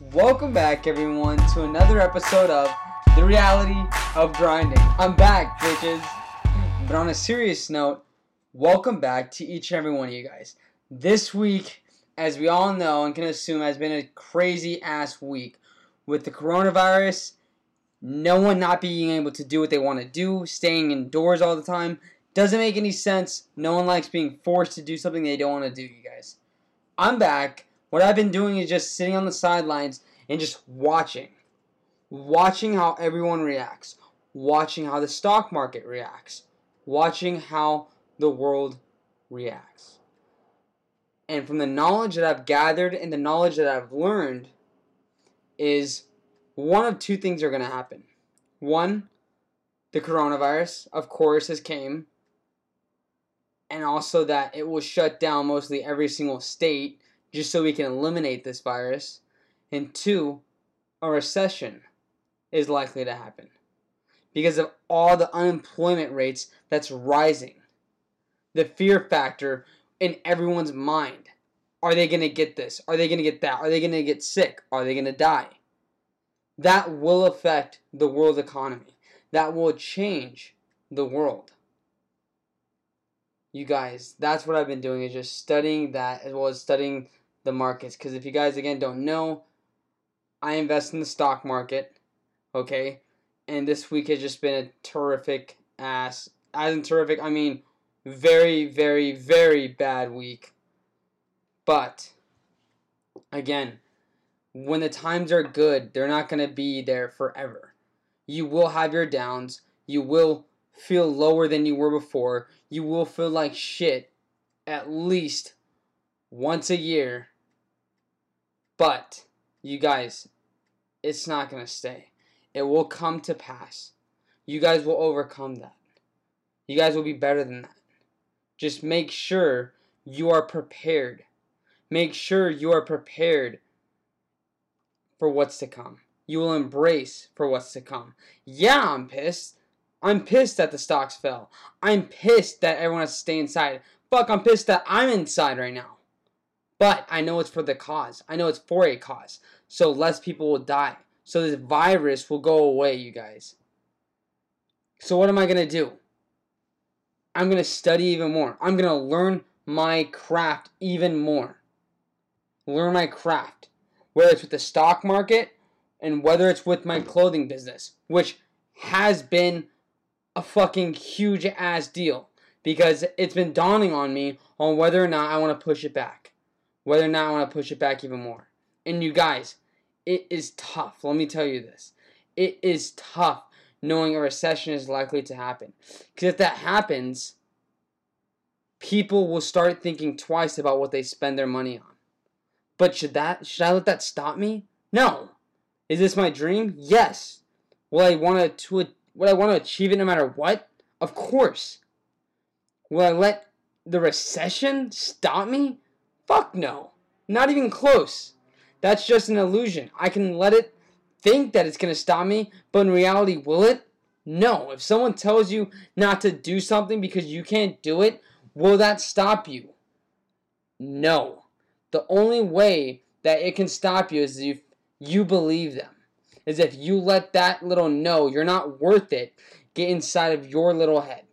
Welcome back, everyone, to another episode of The Reality of Grinding. I'm back, bitches. But on a serious note, welcome back to each and every one of you guys. This week, as we all know and can assume, has been a crazy ass week. With the coronavirus, no one not being able to do what they want to do, staying indoors all the time, doesn't make any sense. No one likes being forced to do something they don't want to do, you guys. I'm back what I've been doing is just sitting on the sidelines and just watching. Watching how everyone reacts. Watching how the stock market reacts. Watching how the world reacts. And from the knowledge that I've gathered and the knowledge that I've learned, is one of two things are going to happen. One, the coronavirus, of course, has came, and also that it will shut down mostly every single state just so we can eliminate this virus. And two, a recession is likely to happen because of all the unemployment rates that's rising. The fear factor in everyone's mind. Are they going to get this? Are they going to get that? Are they going to get sick? Are they going to die? That will affect the world economy. That will change the world. You guys, that's what I've been doing is just studying that as well as studying the markets. Because if you guys, again, don't know, I invest in the stock market, okay? And this week has just been a terrific ass. As in terrific, I mean very, very, very bad week. But, again, when the times are good, they're not going to be there forever. You will have your downs. You will feel lower than you were before. You will feel like shit at least once a year. But, you guys, it's not going to stay. It will come to pass. You guys will overcome that. You guys will be better than that. Just make sure you are prepared. Make sure you are prepared for what's to come. You will embrace for what's to come. Yeah, I'm pissed. I'm pissed that the stocks fell. I'm pissed that everyone has to stay inside. Fuck, I'm pissed that I'm inside right now. But I know it's for the cause. I know it's for a cause. So less people will die. So this virus will go away, you guys. So what am I going to do? I'm going to study even more. I'm going to learn my craft even more. Learn my craft. Whether it's with the stock market and whether it's with my clothing business, which has been a fucking huge ass deal because it's been dawning on me on whether or not I want to push it back whether or not I want to push it back even more. And you guys, it is tough. Let me tell you this. It is tough knowing a recession is likely to happen. Because if that happens, people will start thinking twice about what they spend their money on. But should that should I let that stop me? No. Is this my dream? Yes. Will I want to will I want to achieve it no matter what? Of course. Will I let the recession stop me? Fuck no. Not even close. That's just an illusion. I can let it think that it's going to stop me, but in reality, will it? No. If someone tells you not to do something because you can't do it, will that stop you? No. The only way that it can stop you is if you believe them. Is if you let that little no, you're not worth it, get inside of your little head.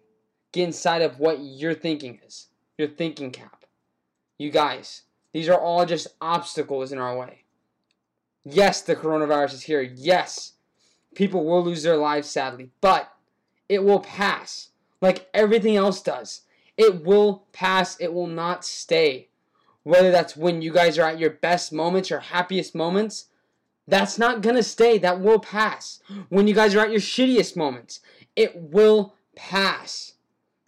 Get inside of what your thinking is. Your thinking cap. You guys, these are all just obstacles in our way. Yes, the coronavirus is here. Yes, people will lose their lives sadly, but it will pass like everything else does. It will pass, it will not stay. Whether that's when you guys are at your best moments, your happiest moments, that's not gonna stay. That will pass. When you guys are at your shittiest moments, it will pass.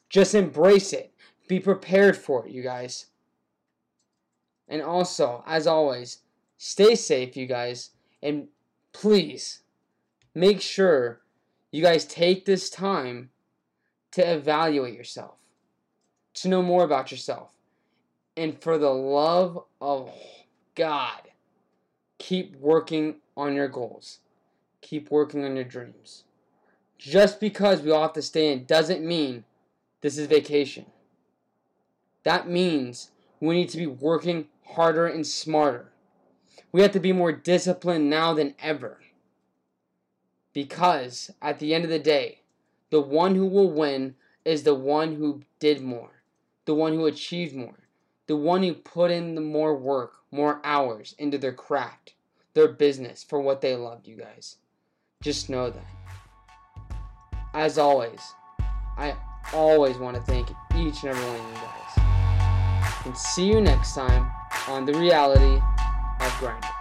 Just embrace it. Be prepared for it, you guys. And also, as always, stay safe, you guys. And please make sure you guys take this time to evaluate yourself, to know more about yourself. And for the love of God, keep working on your goals. Keep working on your dreams. Just because we all have to stay in doesn't mean this is vacation. That means we need to be working harder and smarter. We have to be more disciplined now than ever. Because at the end of the day, the one who will win is the one who did more, the one who achieved more, the one who put in the more work, more hours into their craft, their business for what they loved, you guys. Just know that. As always, I always want to thank each and every one of you guys. And see you next time on The Reality of Grinding.